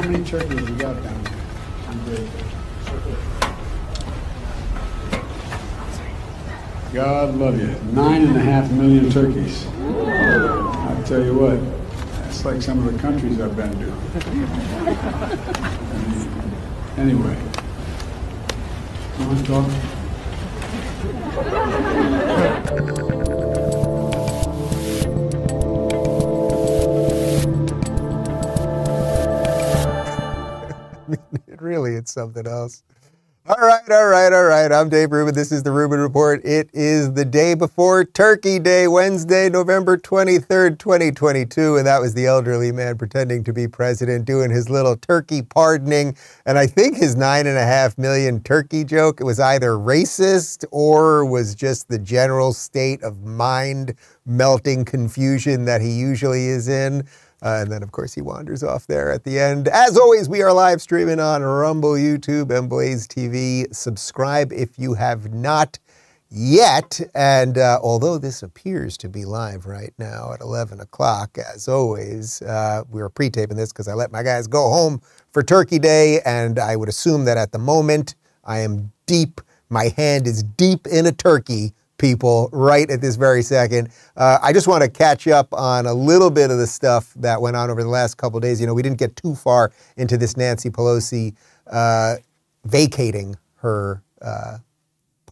how many turkeys you got down there? God love you. Nine and a half million turkeys. I'll tell you what, that's like some of the countries I've been to. anyway, you want to talk? Really it's something else. All right, all right, all right. I'm Dave Rubin. This is the Rubin Report. It is the day before Turkey Day, Wednesday, November 23rd, 2022. And that was the elderly man pretending to be president doing his little turkey pardoning. And I think his nine and a half million turkey joke, was either racist or was just the general state of mind melting confusion that he usually is in. Uh, and then, of course, he wanders off there at the end. As always, we are live streaming on Rumble, YouTube, and Blaze TV. Subscribe if you have not yet. And uh, although this appears to be live right now at 11 o'clock, as always, uh, we were pre taping this because I let my guys go home for Turkey Day. And I would assume that at the moment, I am deep, my hand is deep in a turkey people right at this very second. Uh, I just want to catch up on a little bit of the stuff that went on over the last couple days. You know, we didn't get too far into this Nancy Pelosi uh, vacating her uh,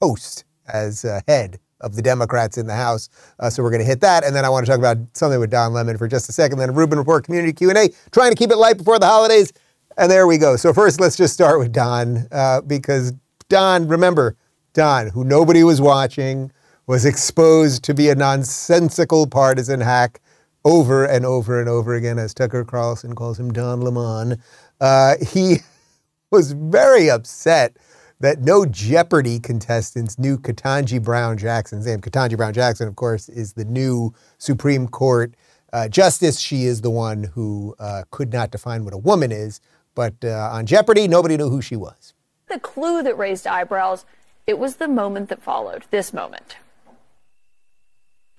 post as head of the Democrats in the House. Uh, so we're going to hit that, and then I want to talk about something with Don Lemon for just a second. Then a Rubin Report Community Q and A, trying to keep it light before the holidays. And there we go. So first, let's just start with Don uh, because Don, remember Don, who nobody was watching, was exposed to be a nonsensical partisan hack over and over and over again, as Tucker Carlson calls him, Don Lemon. Uh, he was very upset that no Jeopardy contestants knew Ketanji Brown Jackson's name. Ketanji Brown Jackson, of course, is the new Supreme Court uh, justice. She is the one who uh, could not define what a woman is, but uh, on Jeopardy, nobody knew who she was. The clue that raised eyebrows, it was the moment that followed, this moment.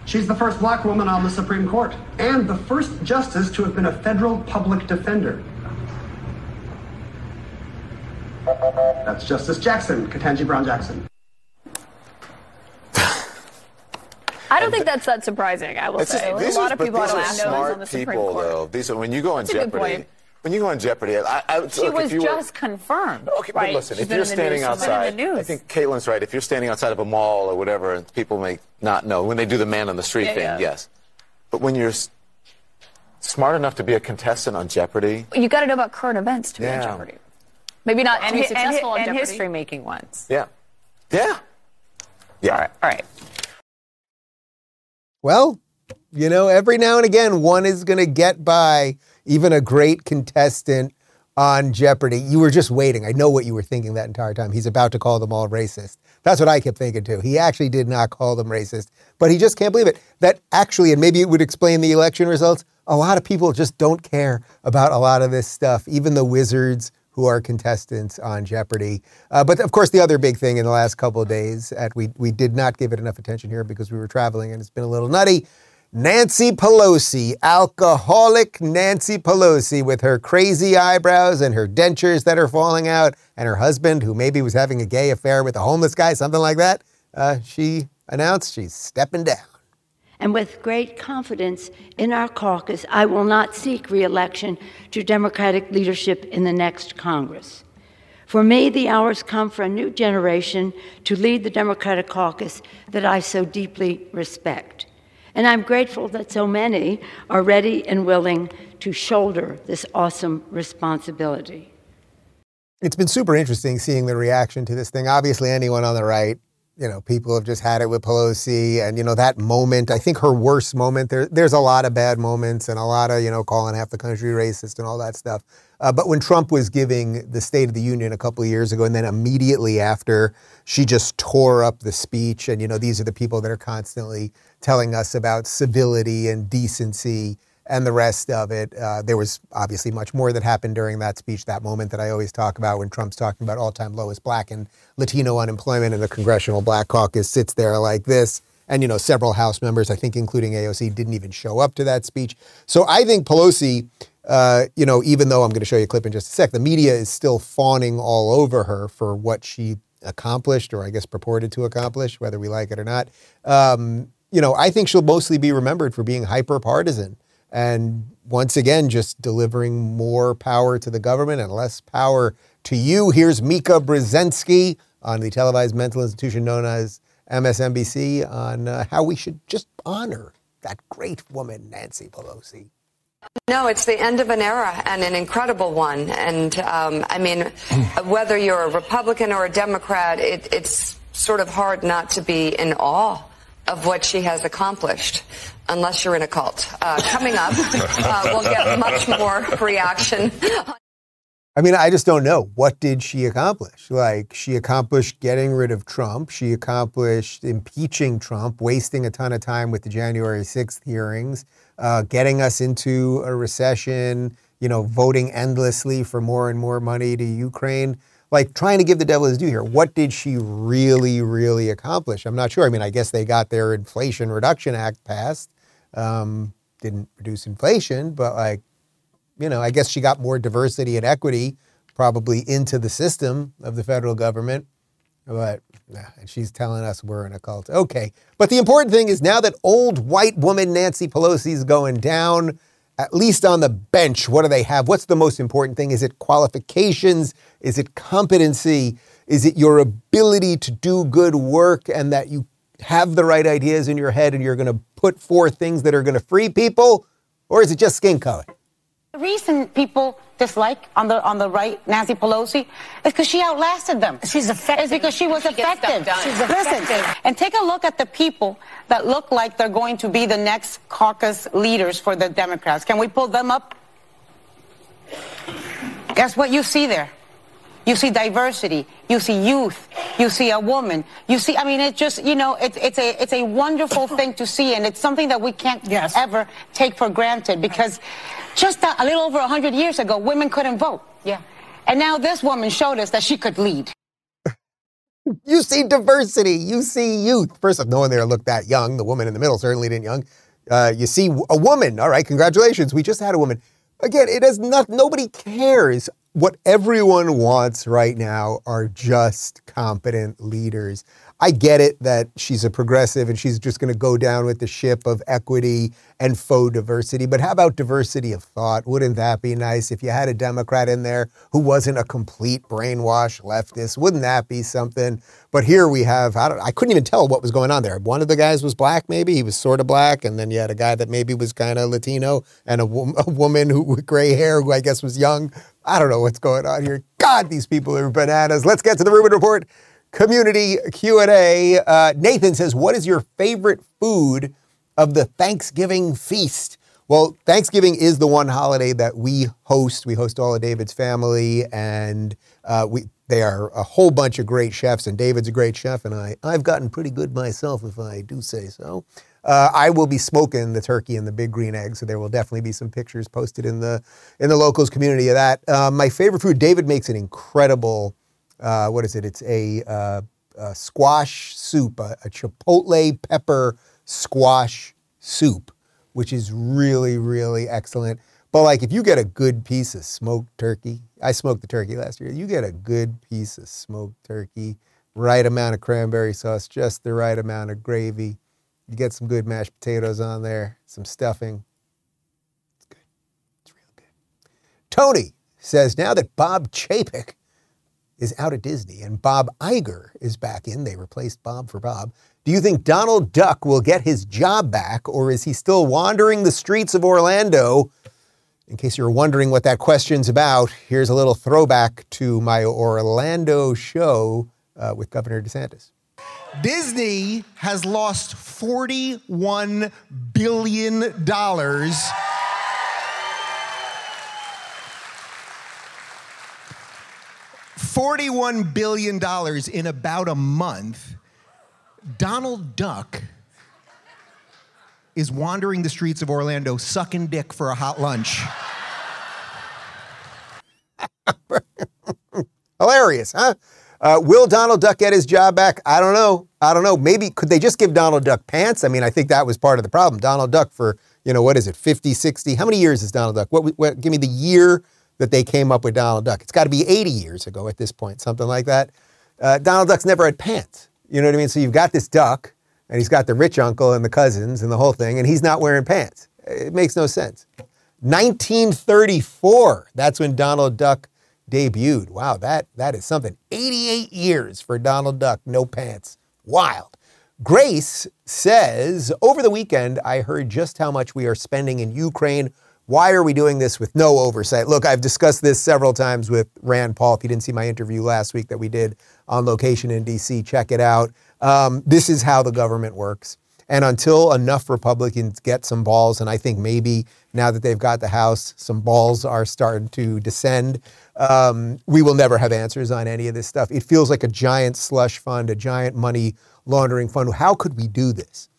She's the first black woman on the Supreme Court and the first justice to have been a federal public defender. That's Justice Jackson, Ketanji Brown Jackson. I don't think that's that surprising. I will say. Just, a lot of people don't know on the Supreme people, Court. Though. These are when you go on Jeopardy. When you go on Jeopardy, I, I, she look, was just were, confirmed. Okay, right? but listen, She's if you're standing outside, I think Kaitlan's right. If you're standing outside of a mall or whatever, and people may not know when they do the man on the street yeah, thing, yeah. yes. But when you're smart enough to be a contestant on Jeopardy, you got to know about current events to yeah. be on Jeopardy. Maybe not and, to be successful and, on and history making ones. Yeah, yeah, yeah. All right. All right. Well, you know, every now and again, one is going to get by even a great contestant on Jeopardy. You were just waiting. I know what you were thinking that entire time. He's about to call them all racist. That's what I kept thinking too. He actually did not call them racist, but he just can't believe it. That actually, and maybe it would explain the election results, a lot of people just don't care about a lot of this stuff, even the wizards who are contestants on Jeopardy. Uh, but of course, the other big thing in the last couple of days, at we, we did not give it enough attention here because we were traveling and it's been a little nutty. Nancy Pelosi, alcoholic Nancy Pelosi, with her crazy eyebrows and her dentures that are falling out, and her husband, who maybe was having a gay affair with a homeless guy, something like that, uh, she announced she's stepping down. And with great confidence in our caucus, I will not seek reelection to Democratic leadership in the next Congress. For me, the hours come for a new generation to lead the Democratic caucus that I so deeply respect. And I'm grateful that so many are ready and willing to shoulder this awesome responsibility. It's been super interesting seeing the reaction to this thing. Obviously, anyone on the right, you know, people have just had it with Pelosi. And, you know, that moment, I think her worst moment, there, there's a lot of bad moments and a lot of, you know, calling half the country racist and all that stuff. Uh, but when Trump was giving the State of the Union a couple of years ago, and then immediately after, she just tore up the speech. And, you know, these are the people that are constantly telling us about civility and decency and the rest of it. Uh, there was obviously much more that happened during that speech, that moment that I always talk about when Trump's talking about all time lowest black and Latino unemployment, and the Congressional Black Caucus sits there like this. And, you know, several House members, I think including AOC, didn't even show up to that speech. So I think Pelosi uh, you know, even though I'm going to show you a clip in just a sec, the media is still fawning all over her for what she accomplished, or I guess purported to accomplish, whether we like it or not. Um, you know, I think she'll mostly be remembered for being hyper partisan and once again just delivering more power to the government and less power to you. Here's Mika Brzezinski on the televised mental institution known as MSNBC on uh, how we should just honor that great woman, Nancy Pelosi. No, it's the end of an era and an incredible one. And um, I mean, whether you're a Republican or a Democrat, it, it's sort of hard not to be in awe of what she has accomplished, unless you're in a cult. Uh, coming up, uh, we'll get much more reaction. I mean, I just don't know. What did she accomplish? Like, she accomplished getting rid of Trump. She accomplished impeaching Trump, wasting a ton of time with the January 6th hearings, uh, getting us into a recession, you know, voting endlessly for more and more money to Ukraine. Like, trying to give the devil his due here. What did she really, really accomplish? I'm not sure. I mean, I guess they got their Inflation Reduction Act passed. Um, didn't reduce inflation, but like, you know, I guess she got more diversity and equity probably into the system of the federal government. But and she's telling us we're in a cult. Okay. But the important thing is now that old white woman Nancy Pelosi is going down, at least on the bench, what do they have? What's the most important thing? Is it qualifications? Is it competency? Is it your ability to do good work and that you have the right ideas in your head and you're going to put forth things that are going to free people? Or is it just skin color? The reason people dislike on the on the right Nancy Pelosi is because she outlasted them. She's effective. It's because she was she effective. She's effective. Listen, and take a look at the people that look like they're going to be the next caucus leaders for the Democrats. Can we pull them up? Guess what you see there? You see diversity. You see youth. You see a woman. You see, I mean, it's just, you know, it's, it's a, it's a wonderful thing to see. And it's something that we can't yes. ever take for granted because just a, a little over 100 years ago, women couldn't vote. Yeah. And now this woman showed us that she could lead. you see diversity. You see youth. First off, no one there looked that young. The woman in the middle certainly didn't young. Uh, you see a woman. All right, congratulations. We just had a woman. Again, it has not. Nobody cares what everyone wants right now are just competent leaders. I get it that she's a progressive and she's just going to go down with the ship of equity and faux diversity. But how about diversity of thought? Wouldn't that be nice if you had a Democrat in there who wasn't a complete brainwash leftist? Wouldn't that be something? But here we have, I, I couldn't even tell what was going on there. One of the guys was black, maybe. He was sort of black. And then you had a guy that maybe was kind of Latino and a, a woman who with gray hair who I guess was young. I don't know what's going on here. God, these people are bananas. Let's get to the Rubin Report community Q&A. Uh, Nathan says, what is your favorite food of the Thanksgiving feast? Well, Thanksgiving is the one holiday that we host. We host all of David's family, and uh, we they are a whole bunch of great chefs, and David's a great chef, and I, I've gotten pretty good myself, if I do say so. Uh, I will be smoking the turkey and the big green egg, so there will definitely be some pictures posted in the in the locals community of that. Uh, my favorite food, David makes an incredible uh, what is it? It's a, uh, a squash soup, a, a, chipotle pepper squash soup, which is really, really excellent. But like, if you get a good piece of smoked turkey, I smoked the turkey last year. You get a good piece of smoked turkey, right amount of cranberry sauce, just the right amount of gravy. You get some good mashed potatoes on there, some stuffing. It's good. It's real good. Tony says now that Bob Chapek is out at Disney and Bob Iger is back in. They replaced Bob for Bob. Do you think Donald Duck will get his job back or is he still wandering the streets of Orlando? In case you're wondering what that question's about, here's a little throwback to my Orlando show uh, with Governor DeSantis. Disney has lost $41 billion 41 billion dollars in about a month, Donald Duck is wandering the streets of Orlando sucking dick for a hot lunch. Hilarious, huh? Uh, will Donald Duck get his job back? I don't know. I don't know. Maybe could they just give Donald Duck pants? I mean, I think that was part of the problem. Donald Duck for you know, what is it, 50, 60? How many years is Donald Duck? What, what give me the year that they came up with Donald Duck. It's got to be 80 years ago at this point, something like that. Uh, Donald Duck's never had pants. You know what I mean? So you've got this duck, and he's got the rich uncle and the cousins and the whole thing, and he's not wearing pants. It makes no sense. 1934, that's when Donald Duck debuted. Wow, that, that is something. 88 years for Donald Duck, no pants. Wild. Grace says, over the weekend, I heard just how much we are spending in Ukraine. Why are we doing this with no oversight? Look, I've discussed this several times with Rand Paul. If you didn't see my interview last week that we did on location in DC, check it out. Um, this is how the government works. And until enough Republicans get some balls, and I think maybe now that they've got the House, some balls are starting to descend, um, we will never have answers on any of this stuff. It feels like a giant slush fund, a giant money laundering fund. How could we do this?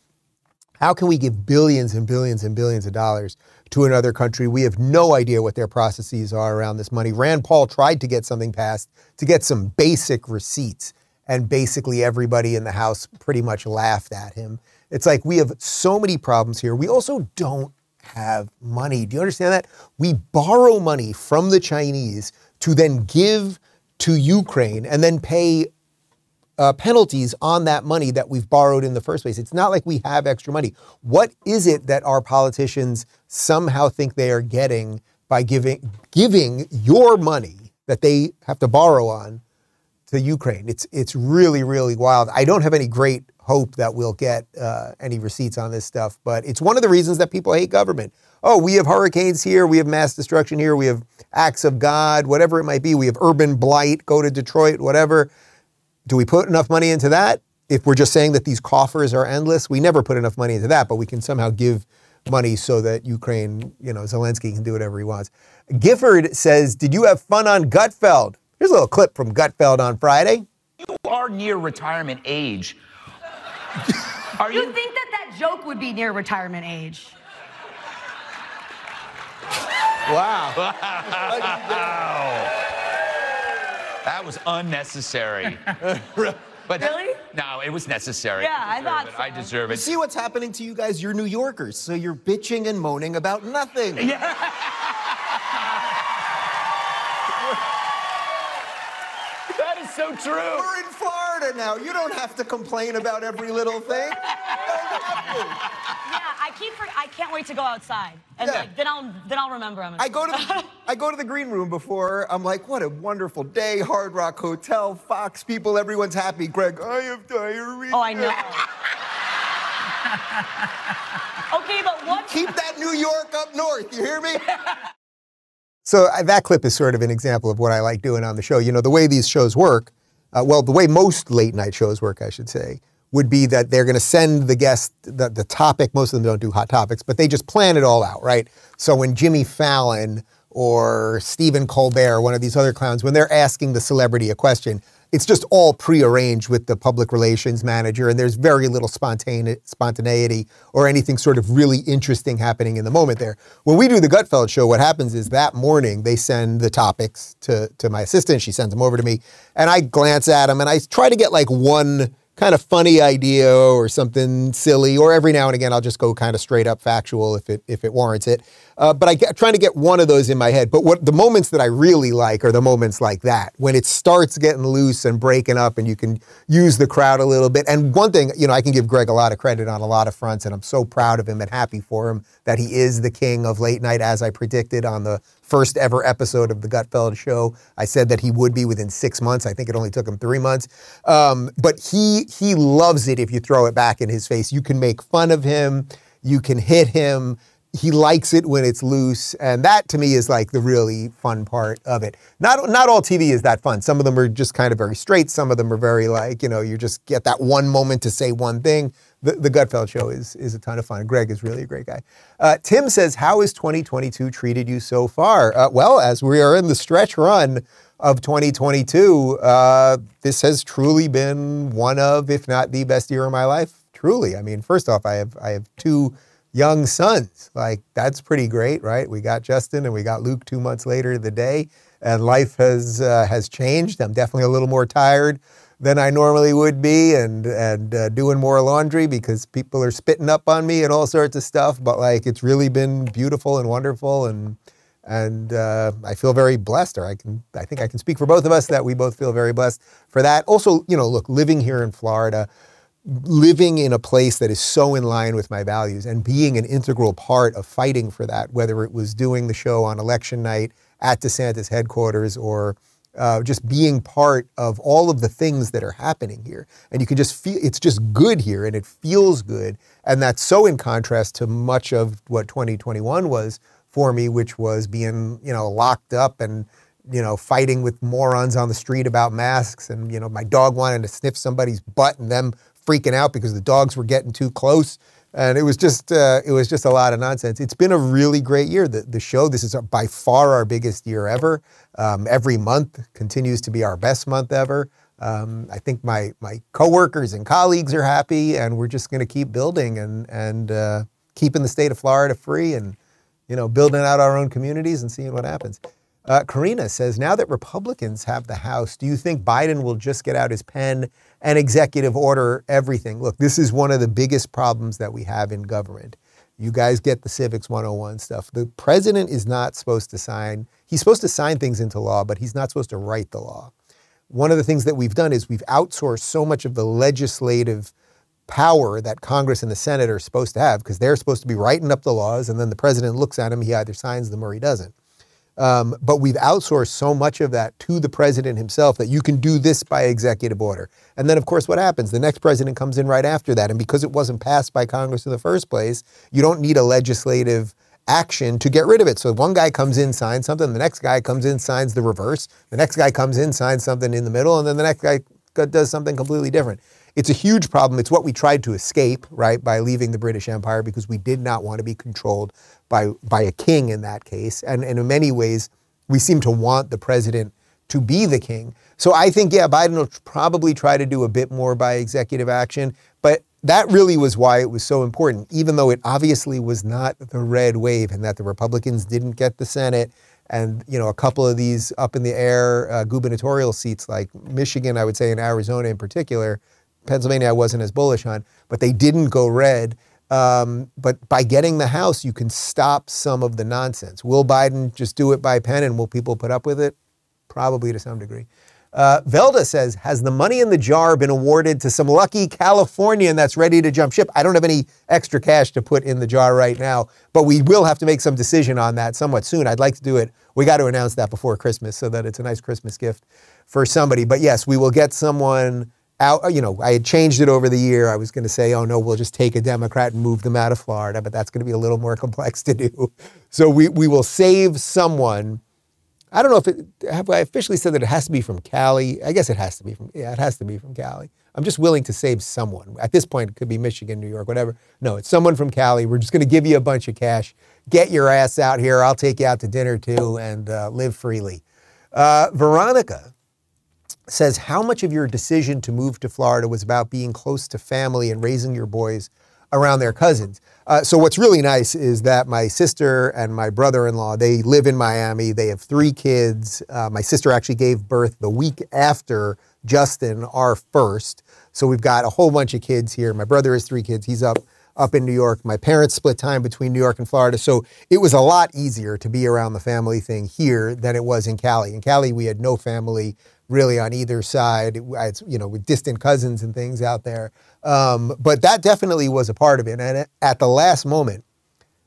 How can we give billions and billions and billions of dollars to another country? We have no idea what their processes are around this money. Rand Paul tried to get something passed to get some basic receipts, and basically everybody in the House pretty much laughed at him. It's like we have so many problems here. We also don't have money. Do you understand that? We borrow money from the Chinese to then give to Ukraine and then pay uh, penalties on that money that we've borrowed in the first place. It's not like we have extra money. What is it that our politicians somehow think they are getting by giving giving your money that they have to borrow on to Ukraine? It's it's really really wild. I don't have any great hope that we'll get uh, any receipts on this stuff. But it's one of the reasons that people hate government. Oh, we have hurricanes here, we have mass destruction here, we have acts of God, whatever it might be. We have urban blight, go to Detroit, whatever. Do we put enough money into that? If we're just saying that these coffers are endless, we never put enough money into that, but we can somehow give money so that Ukraine, you know, Zelensky can do whatever he wants. Gifford says, Did you have fun on Gutfeld? Here's a little clip from Gutfeld on Friday. You are near retirement age. Are you, you think that that joke would be near retirement age? Wow. wow. That was unnecessary. But really? No, it was necessary. Yeah, I, I thought it. so. I deserve it. See what's happening to you guys? You're New Yorkers, so you're bitching and moaning about nothing. Yeah. That is so true. We're in Florida now. You don't have to complain about every little thing. yeah, I keep. For, I can't wait to go outside, and yeah. like, then I'll then I'll remember. I'm I go to the, I go to the green room before. I'm like, what a wonderful day. Hard Rock Hotel, Fox people, everyone's happy. Greg, I have diarrhea. Oh, I know. okay, but what? Keep that New York up north. You hear me? So uh, that clip is sort of an example of what I like doing on the show. You know, the way these shows work, uh, well, the way most late night shows work, I should say, would be that they're going to send the guest the, the topic. Most of them don't do hot topics, but they just plan it all out, right? So when Jimmy Fallon or Stephen Colbert, one of these other clowns, when they're asking the celebrity a question, it's just all prearranged with the public relations manager, and there's very little spontaneity or anything sort of really interesting happening in the moment there. When we do the Gutfeld show, what happens is that morning they send the topics to, to my assistant. She sends them over to me, and I glance at them and I try to get like one kind of funny idea or something silly, or every now and again I'll just go kind of straight up factual if it if it warrants it. Uh, but I get trying to get one of those in my head. But what the moments that I really like are the moments like that when it starts getting loose and breaking up, and you can use the crowd a little bit. And one thing, you know, I can give Greg a lot of credit on a lot of fronts, and I'm so proud of him and happy for him that he is the king of late night, as I predicted on the first ever episode of the Gutfeld show. I said that he would be within six months. I think it only took him three months. Um, but he he loves it if you throw it back in his face. You can make fun of him. You can hit him he likes it when it's loose, and that to me is like the really fun part of it. Not not all TV is that fun. Some of them are just kind of very straight. Some of them are very like you know you just get that one moment to say one thing. The, the Gutfeld show is is a ton of fun. Greg is really a great guy. Uh, Tim says, "How has 2022 treated you so far?" Uh, well, as we are in the stretch run of 2022, uh, this has truly been one of, if not the best year of my life. Truly, I mean, first off, I have I have two young sons. Like that's pretty great, right? We got Justin and we got Luke two months later the day, and life has uh, has changed. I'm definitely a little more tired than I normally would be, and and uh, doing more laundry because people are spitting up on me and all sorts of stuff. But like, it's really been beautiful and wonderful, and and uh, I feel very blessed. Or I can, I think I can speak for both of us that we both feel very blessed for that. Also, you know, look, living here in Florida living in a place that is so in line with my values and being an integral part of fighting for that, whether it was doing the show on election night at DeSantis headquarters or uh, just being part of all of the things that are happening here. And you can just feel it's just good here and it feels good. And that's so in contrast to much of what 2021 was for me, which was being, you know, locked up and, you know, fighting with morons on the street about masks and, you know, my dog wanting to sniff somebody's butt and them freaking out because the dogs were getting too close. And it was just uh, it was just a lot of nonsense. It's been a really great year. The, the show this is by far our biggest year ever. Um, every month continues to be our best month ever. Um, I think my my coworkers and colleagues are happy, and we're just going to keep building and and uh, keeping the state of Florida free, and you know building out our own communities and seeing what happens. Uh, Karina says, now that Republicans have the House, do you think Biden will just get out his pen and executive order everything? Look, this is one of the biggest problems that we have in government. You guys get the Civics 101 stuff. The president is not supposed to sign, he's supposed to sign things into law, but he's not supposed to write the law. One of the things that we've done is we've outsourced so much of the legislative power that Congress and the Senate are supposed to have because they're supposed to be writing up the laws, and then the president looks at them, he either signs them or he doesn't. Um, but we've outsourced so much of that to the president himself that you can do this by executive order. And then, of course, what happens? The next president comes in right after that. And because it wasn't passed by Congress in the first place, you don't need a legislative action to get rid of it. So one guy comes in, signs something, the next guy comes in, signs the reverse, the next guy comes in, signs something in the middle, and then the next guy does something completely different. It's a huge problem. It's what we tried to escape, right, by leaving the British Empire because we did not want to be controlled by, by a king in that case. And, and in many ways, we seem to want the president to be the king. So I think, yeah, Biden will probably try to do a bit more by executive action. But that really was why it was so important, even though it obviously was not the red wave and that the Republicans didn't get the Senate and you know a couple of these up in the air uh, gubernatorial seats like Michigan, I would say, and Arizona in particular. Pennsylvania, I wasn't as bullish on, but they didn't go red. Um, but by getting the House, you can stop some of the nonsense. Will Biden just do it by pen and will people put up with it? Probably to some degree. Uh, Velda says, Has the money in the jar been awarded to some lucky Californian that's ready to jump ship? I don't have any extra cash to put in the jar right now, but we will have to make some decision on that somewhat soon. I'd like to do it. We got to announce that before Christmas so that it's a nice Christmas gift for somebody. But yes, we will get someone out, you know, I had changed it over the year. I was going to say, oh no, we'll just take a Democrat and move them out of Florida, but that's going to be a little more complex to do. So we, we will save someone. I don't know if it, have I officially said that it has to be from Cali? I guess it has to be from, yeah, it has to be from Cali. I'm just willing to save someone. At this point, it could be Michigan, New York, whatever. No, it's someone from Cali. We're just going to give you a bunch of cash. Get your ass out here. I'll take you out to dinner too and uh, live freely. Uh, Veronica says how much of your decision to move to Florida was about being close to family and raising your boys around their cousins. Uh, so what's really nice is that my sister and my brother-in-law they live in Miami. They have three kids. Uh, my sister actually gave birth the week after Justin, our first. So we've got a whole bunch of kids here. My brother has three kids. He's up up in New York. My parents split time between New York and Florida. So it was a lot easier to be around the family thing here than it was in Cali. In Cali, we had no family really on either side. It's, you know, with distant cousins and things out there. Um, but that definitely was a part of it. And at the last moment,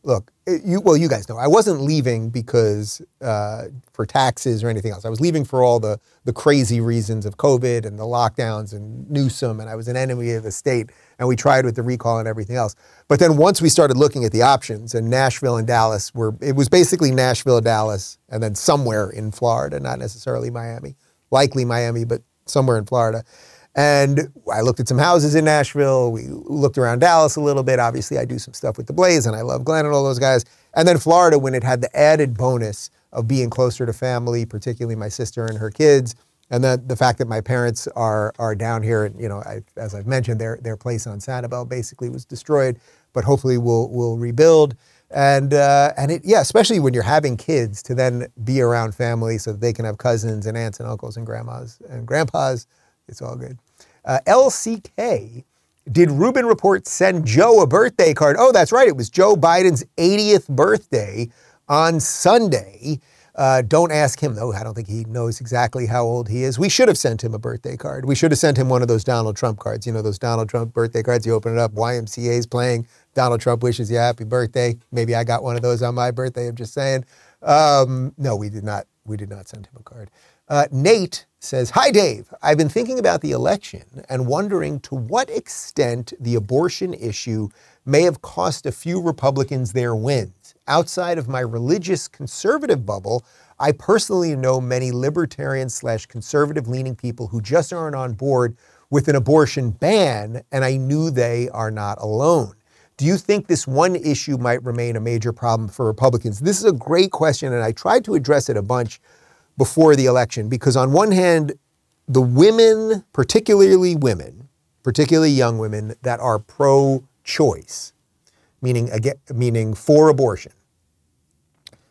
look, you, well, you guys know, I wasn't leaving because uh, for taxes or anything else. I was leaving for all the, the crazy reasons of COVID and the lockdowns and Newsom, and I was an enemy of the state. And we tried with the recall and everything else. But then once we started looking at the options, and Nashville and Dallas were, it was basically Nashville, Dallas, and then somewhere in Florida, not necessarily Miami likely Miami, but somewhere in Florida. And I looked at some houses in Nashville. We looked around Dallas a little bit. Obviously, I do some stuff with the Blaze, and I love Glenn and all those guys. And then Florida, when it had the added bonus of being closer to family, particularly my sister and her kids, and then the fact that my parents are are down here. And you know, I, as I've mentioned, their their place on Sanibel basically was destroyed, but hopefully we'll we'll rebuild. And uh, and it yeah, especially when you're having kids to then be around family so that they can have cousins and aunts and uncles and grandmas and grandpas. It's all good. Uh, LCK, did Rubin Report send Joe a birthday card? Oh, that's right. It was Joe Biden's 80th birthday on Sunday. Uh, don't ask him, though. I don't think he knows exactly how old he is. We should have sent him a birthday card. We should have sent him one of those Donald Trump cards. You know, those Donald Trump birthday cards. You open it up, YMCA's playing. Donald Trump wishes you a happy birthday. Maybe I got one of those on my birthday. I'm just saying. Um, no, we did not. We did not send him a card. Uh, Nate says, Hi, Dave. I've been thinking about the election and wondering to what extent the abortion issue may have cost a few Republicans their wins. Outside of my religious conservative bubble, I personally know many libertarian slash conservative leaning people who just aren't on board with an abortion ban, and I knew they are not alone. Do you think this one issue might remain a major problem for Republicans? This is a great question, and I tried to address it a bunch before the election because, on one hand, the women, particularly women, particularly young women that are pro choice, meaning, meaning for abortion.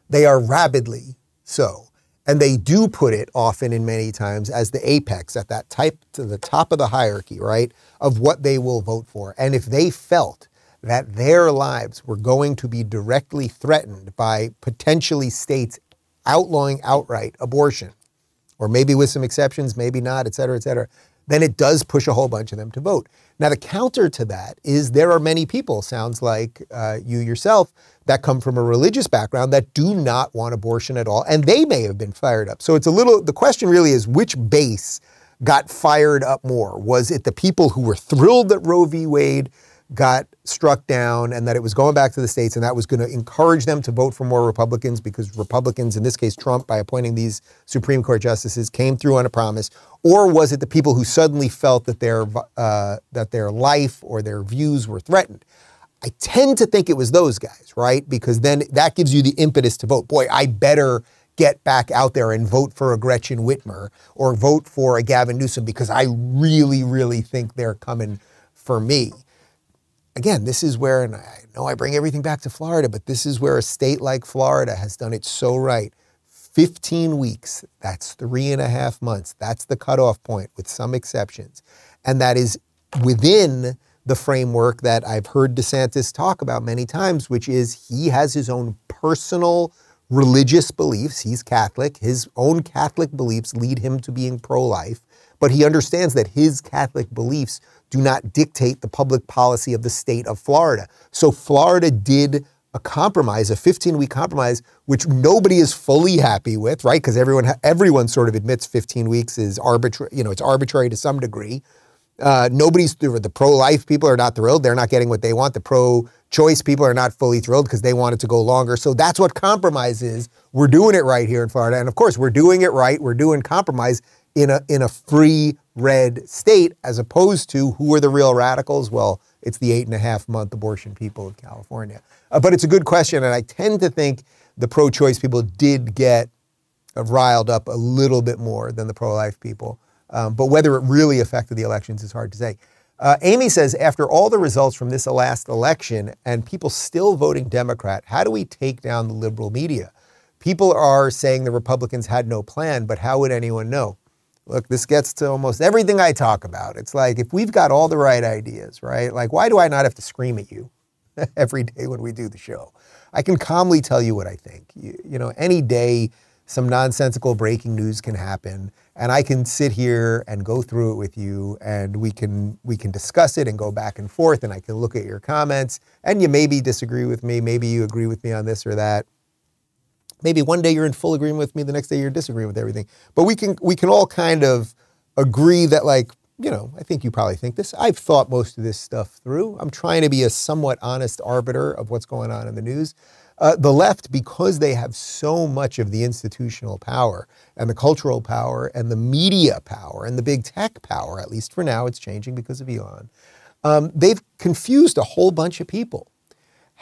They are rabidly so. And they do put it often and many times as the apex at that type to the top of the hierarchy, right, of what they will vote for. And if they felt that their lives were going to be directly threatened by potentially states outlawing outright abortion, or maybe with some exceptions, maybe not, et cetera, et cetera, then it does push a whole bunch of them to vote. Now, the counter to that is there are many people, sounds like uh, you yourself, that come from a religious background that do not want abortion at all, and they may have been fired up. So it's a little, the question really is which base got fired up more? Was it the people who were thrilled that Roe v. Wade got struck down and that it was going back to the states and that was going to encourage them to vote for more Republicans because Republicans, in this case Trump, by appointing these Supreme Court justices, came through on a promise? Or was it the people who suddenly felt that their, uh, that their life or their views were threatened? I tend to think it was those guys, right? Because then that gives you the impetus to vote. Boy, I better get back out there and vote for a Gretchen Whitmer or vote for a Gavin Newsom because I really, really think they're coming for me again, this is where, and I know I bring everything back to Florida, but this is where a state like Florida has done it so right. 15 weeks, that's three and a half months. That's the cutoff point with some exceptions. And that is within the framework that I've heard DeSantis talk about many times, which is he has his own personal religious beliefs. He's Catholic. His own Catholic beliefs lead him to being pro life, but he understands that his Catholic beliefs do not dictate the public policy of the state of Florida. So Florida did a compromise, a 15-week compromise, which nobody is fully happy with, right? Because everyone everyone sort of admits 15 weeks is arbitrary. You know, it's arbitrary to some degree. Uh, nobody's the pro-life people are not thrilled. They're not getting what they want. The pro-choice people are not fully thrilled because they want it to go longer. So that's what compromise is. We're doing it right here in Florida, and of course, we're doing it right. We're doing compromise in a in a free red state, as opposed to who are the real radicals? Well, it's the eight and a half month abortion people of California. Uh, but it's a good question, and I tend to think the pro choice people did get riled up a little bit more than the pro life people. Um, but whether it really affected the elections is hard to say. Uh, Amy says, after all the results from this last election and people still voting Democrat, how do we take down the liberal media? People are saying the Republicans had no plan, but how would anyone know? Look, this gets to almost everything I talk about. It's like if we've got all the right ideas, right? Like, why do I not have to scream at you every day when we do the show? I can calmly tell you what I think. You, you know, any day some nonsensical breaking news can happen, and I can sit here and go through it with you, and we can we can discuss it and go back and forth, and I can look at your comments, and you maybe disagree with me, maybe you agree with me on this or that maybe one day you're in full agreement with me, the next day you're disagreeing with everything. But we can we can all kind of agree that like you know, I think you probably think this. I've thought most of this stuff through. I'm trying to be a somewhat honest arbiter of what's going on in the news. Uh, the left, because they have so much of the institutional power and the cultural power and the media power and the big tech power, at least for now, it's changing because of Elon, um, they've confused a whole bunch of people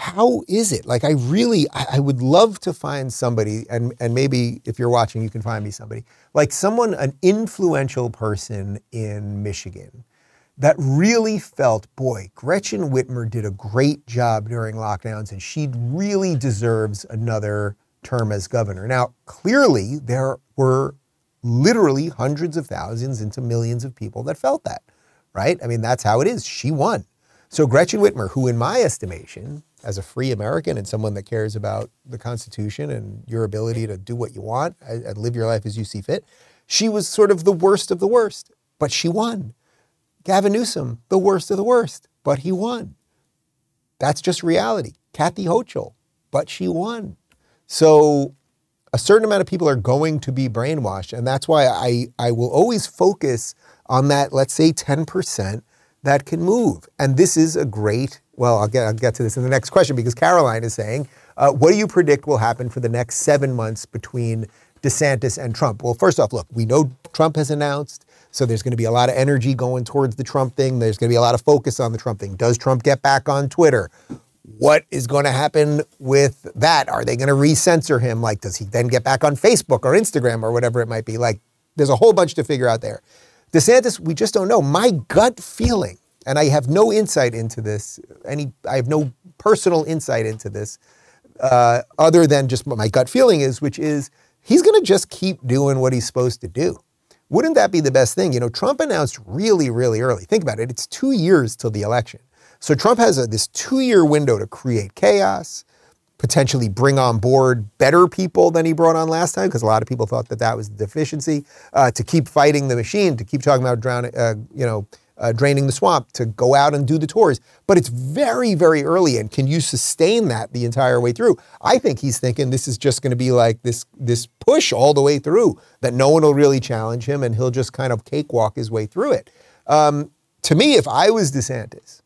how is it? Like, I really, I, I, would love to find somebody, and, and maybe if you're watching, you can find me somebody, like someone, an influential person in Michigan that really felt, boy, Gretchen Whitmer did a great job during lockdowns and she really deserves another term as governor. Now, clearly, there were literally hundreds of thousands into millions of people that felt that, right? I mean, that's how it is. She won. So Gretchen Whitmer, who in my estimation, as a free American and someone that cares about the Constitution and your ability to do what you want and live your life as you see fit, she was sort of the worst of the worst, but she won. Gavin Newsom, the worst of the worst, but he won. That's just reality. Kathy Hochul, but she won. So a certain amount of people are going to be brainwashed. And that's why I, I will always focus on that, let's say 10% that can move. And this is a great, well, I'll get, I'll get to this in the next question because Caroline is saying, uh, what do you predict will happen for the next seven months between DeSantis and Trump? Well, first off, look, we know Trump has announced, so there's going to be a lot of energy going towards the Trump thing. There's going to be a lot of focus on the Trump thing. Does Trump get back on Twitter? What is going to happen with that? Are they going to re-censor him? Like, does he then get back on Facebook or Instagram or whatever it might be? Like, there's a whole bunch to figure out there. DeSantis, we just don't know. My gut feeling, and I have no insight into this, any, I have no personal insight into this, uh, other than just what my gut feeling is, which is he's going to just keep doing what he's supposed to do. Wouldn't that be the best thing? You know, Trump announced really, really early. Think about it. It's two years till the election. So Trump has a, this two-year window to create chaos, potentially bring on board better people than he brought on last time, because a lot of people thought that that was the deficiency, uh, to keep fighting the machine, to keep talking about drowning, uh, you know, uh, draining the swamp, to go out and do the tours. But it's very, very early, and can you sustain that the entire way through? I think he's thinking this is just going to be like this this push all the way through, that no one will really challenge him, and he'll just kind of cakewalk his way through it. Um, to me, if I was DeSantis,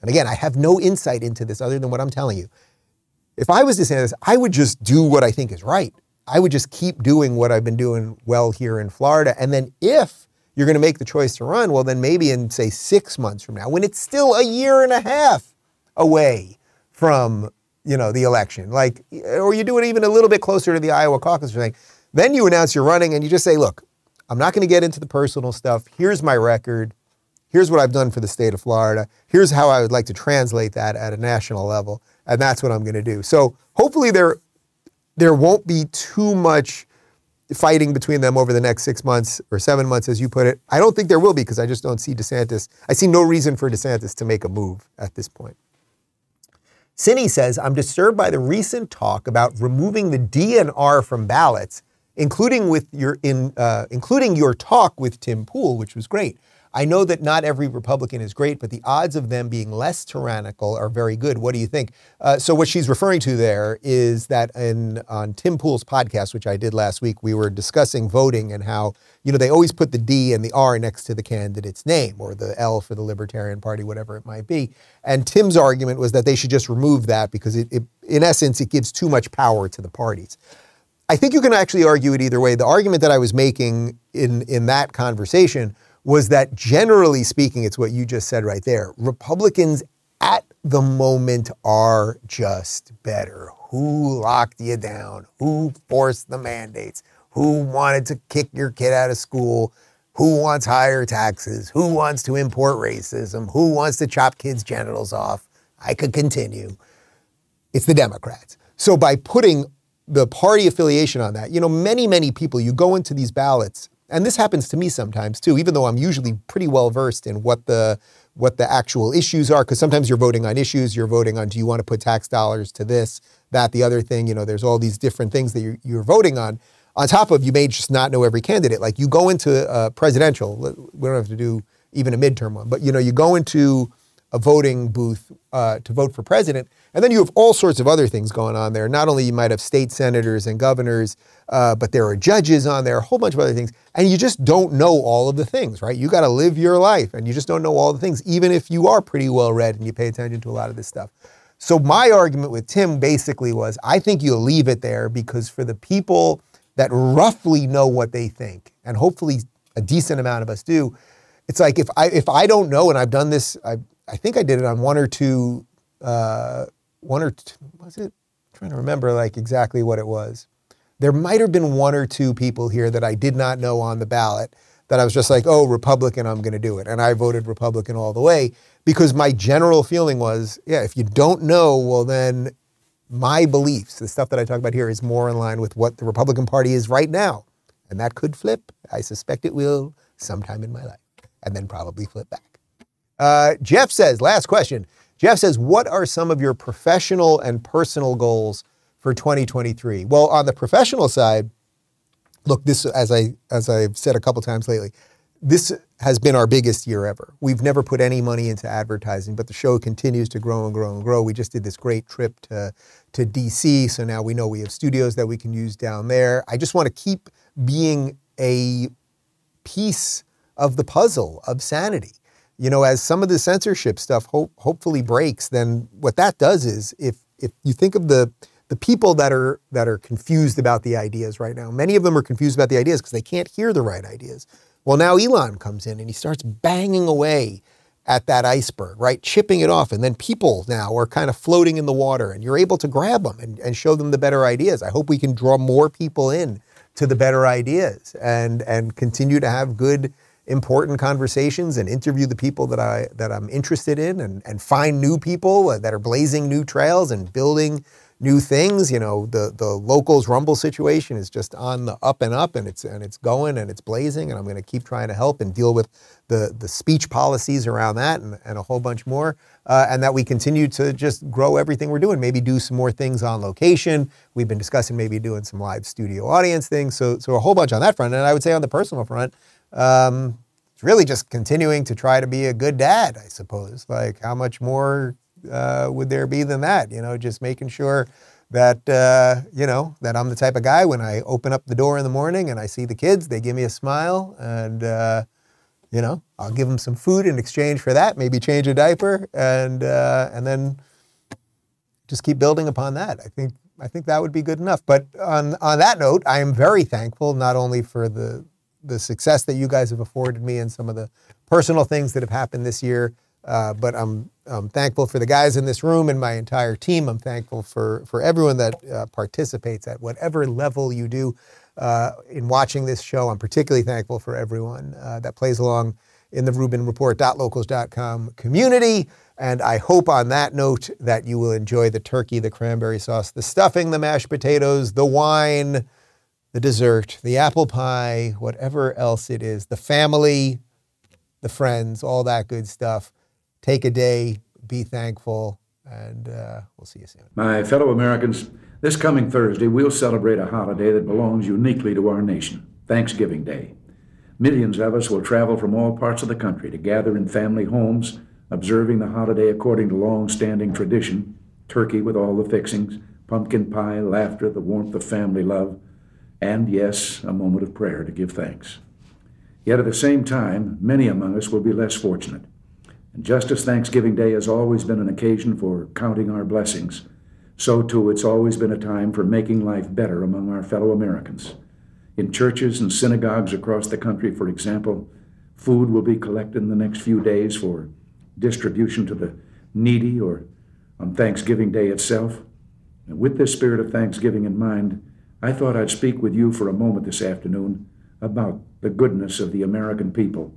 and again, I have no insight into this other than what I'm telling you. If I was DeSantis, I would just do what I think is right. I would just keep doing what I've been doing well here in Florida. And then if you're going to make the choice to run, well, then maybe in, say, six months from now, when it's still a year and a half away from, you know, the election, like, or you do it even a little bit closer to the Iowa caucus something, then you announce you're running and you just say, look, I'm not going to get into the personal stuff. Here's my record. Here's what I've done for the state of Florida. Here's how I would like to translate that at a national level. And that's what I'm going to do. So hopefully there, there won't be too much fighting between them over the next six months or seven months, as you put it. I don't think there will be because I just don't see DeSantis. I see no reason for DeSantis to make a move at this point. Cindy says, I'm disturbed by the recent talk about removing the DNR from ballots, including with your in uh, including your talk with Tim Pool, which was great. I know that not every Republican is great, but the odds of them being less tyrannical are very good. What do you think? Uh, so what she's referring to there is that in on Tim Pool's podcast, which I did last week, we were discussing voting and how you know they always put the D and the R next to the candidate's name or the L for the Libertarian Party, whatever it might be. And Tim's argument was that they should just remove that because it, it in essence it gives too much power to the parties. I think you can actually argue it either way. The argument that I was making in in that conversation was that generally speaking, it's what you just said right there. Republicans at the moment are just better. Who locked you down? Who forced the mandates? Who wanted to kick your kid out of school? Who wants higher taxes? Who wants to import racism? Who wants to chop kids' genitals off? I could continue. It's the Democrats. So by putting the party affiliation on that, you know, many, many people, you go into these ballots and this happens to me sometimes too, even though I'm usually pretty well versed in what the what the actual issues are, because sometimes you're voting on issues, you're voting on do you want to put tax dollars to this, that, the other thing. You know, there's all these different things that you're, you're voting on. On top of you may just not know every candidate. Like you go into a presidential, we don't have to do even a midterm one, but you know, you go into a voting booth uh, to vote for president. And then you have all sorts of other things going on there. Not only you might have state senators and governors, uh, but there are judges on there, a whole bunch of other things. And you just don't know all of the things, right? You got to live your life and you just don't know all the things, even if you are pretty well read and you pay attention to a lot of this stuff. So my argument with Tim basically was I think you'll leave it there because for the people that roughly know what they think, and hopefully a decent amount of us do, it's like if I if I don't know, and I've done this, I I think I did it on one or two, uh, one or two, was it? I'm trying to remember like exactly what it was. There might have been one or two people here that I did not know on the ballot that I was just like, oh, Republican, I'm going to do it. And I voted Republican all the way because my general feeling was, yeah, if you don't know, well, then my beliefs, the stuff that I talk about here, is more in line with what the Republican Party is right now. And that could flip. I suspect it will sometime in my life, and then probably flip back. Uh, Jeff says, last question. Jeff says, what are some of your professional and personal goals for 2023? Well, on the professional side, look, this as I as I've said a couple times lately, this has been our biggest year ever. We've never put any money into advertising, but the show continues to grow and grow and grow. We just did this great trip to, to DC, so now we know we have studios that we can use down there. I just want to keep being a piece of the puzzle of sanity. You know, as some of the censorship stuff ho- hopefully breaks, then what that does is if if you think of the the people that are that are confused about the ideas right now, many of them are confused about the ideas because they can't hear the right ideas. Well, now Elon comes in and he starts banging away at that iceberg, right? Chipping it off. And then people now are kind of floating in the water and you're able to grab them and, and show them the better ideas. I hope we can draw more people in to the better ideas and, and continue to have good, important conversations and interview the people that, I, that I'm interested in and, and find new people that are blazing new trails and building new things. You know, the the locals rumble situation is just on the up and up, and it's and it's going and it's blazing. And I'm going to keep trying to help and deal with the the speech policies around that and, and a whole bunch more. Uh, and that we continue to just grow everything we're doing. Maybe do some more things on location. We've been discussing maybe doing some live studio audience things. So so a whole bunch on that front. And I would say on the personal front. Um, it's really just continuing to try to be a good dad, I suppose. Like, how much more uh, would there be than that? You know, just making sure that uh, you know that I'm the type of guy when I open up the door in the morning and I see the kids, they give me a smile, and uh, you know I'll give them some food in exchange for that. Maybe change a diaper, and uh, and then just keep building upon that. I think I think that would be good enough. But on on that note, I am very thankful not only for the the success that you guys have afforded me and some of the personal things that have happened this year, uh, but I'm, I'm, thankful for the guys in this room and my entire team. I'm thankful for, for everyone that uh, participates at whatever level you do uh, in watching this show. I'm particularly thankful for everyone uh, that plays along in the RubinReport.locals.com community. And I hope on that note that you will enjoy the turkey, the cranberry sauce, the stuffing, the mashed potatoes, the wine, the dessert, the apple pie, whatever else it is, the family, the friends, all that good stuff take a day, be thankful, and uh, we'll see you soon. My fellow Americans, this coming Thursday, we'll celebrate a holiday that belongs uniquely to our nation Thanksgiving Day. Millions of us will travel from all parts of the country to gather in family homes, observing the holiday according to long standing tradition turkey with all the fixings, pumpkin pie, laughter, the warmth of family love, and, yes, a moment of prayer to give thanks. Yet at the same time, many among us will be less fortunate. And just as Thanksgiving Day has always been an occasion for counting our blessings, so too it's always been a time for making life better among our fellow Americans. In churches and synagogues across the country, for example, food will be collected in the next few days for distribution to the needy or on Thanksgiving Day itself. And with this spirit of thanksgiving in mind, I thought I'd speak with you for a moment this afternoon about the goodness of the American people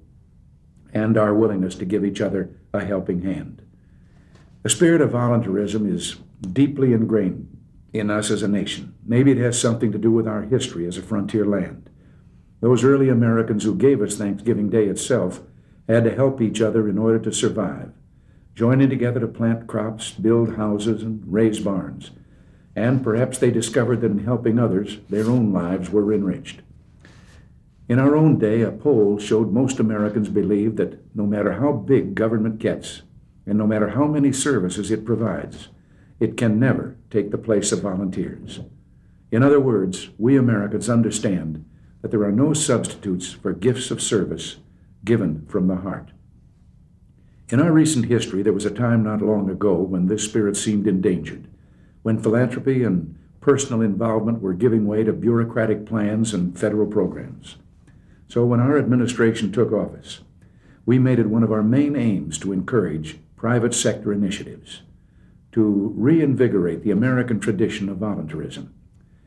and our willingness to give each other a helping hand. The spirit of voluntarism is deeply ingrained in us as a nation. Maybe it has something to do with our history as a frontier land. Those early Americans who gave us Thanksgiving Day itself had to help each other in order to survive, joining together to plant crops, build houses, and raise barns. And perhaps they discovered that in helping others, their own lives were enriched. In our own day, a poll showed most Americans believe that no matter how big government gets, and no matter how many services it provides, it can never take the place of volunteers. In other words, we Americans understand that there are no substitutes for gifts of service given from the heart. In our recent history, there was a time not long ago when this spirit seemed endangered, when philanthropy and personal involvement were giving way to bureaucratic plans and federal programs. So when our administration took office, we made it one of our main aims to encourage private sector initiatives, to reinvigorate the American tradition of voluntarism.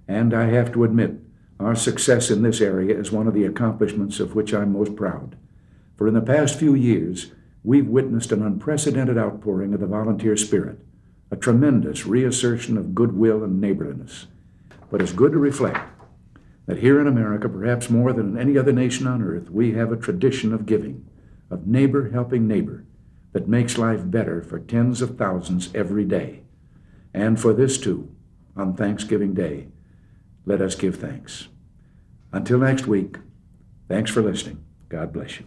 And I have to admit, our success in this area is one of the accomplishments of which I'm most proud. For in the past few years, we've witnessed an unprecedented outpouring of the volunteer spirit, a tremendous reassertion of goodwill and neighborliness. But it's good to reflect that here in America, perhaps more than in any other nation on earth, we have a tradition of giving, of neighbor helping neighbor, that makes life better for tens of thousands every day. And for this too, on Thanksgiving Day, let us give thanks. Until next week, thanks for listening. God bless you.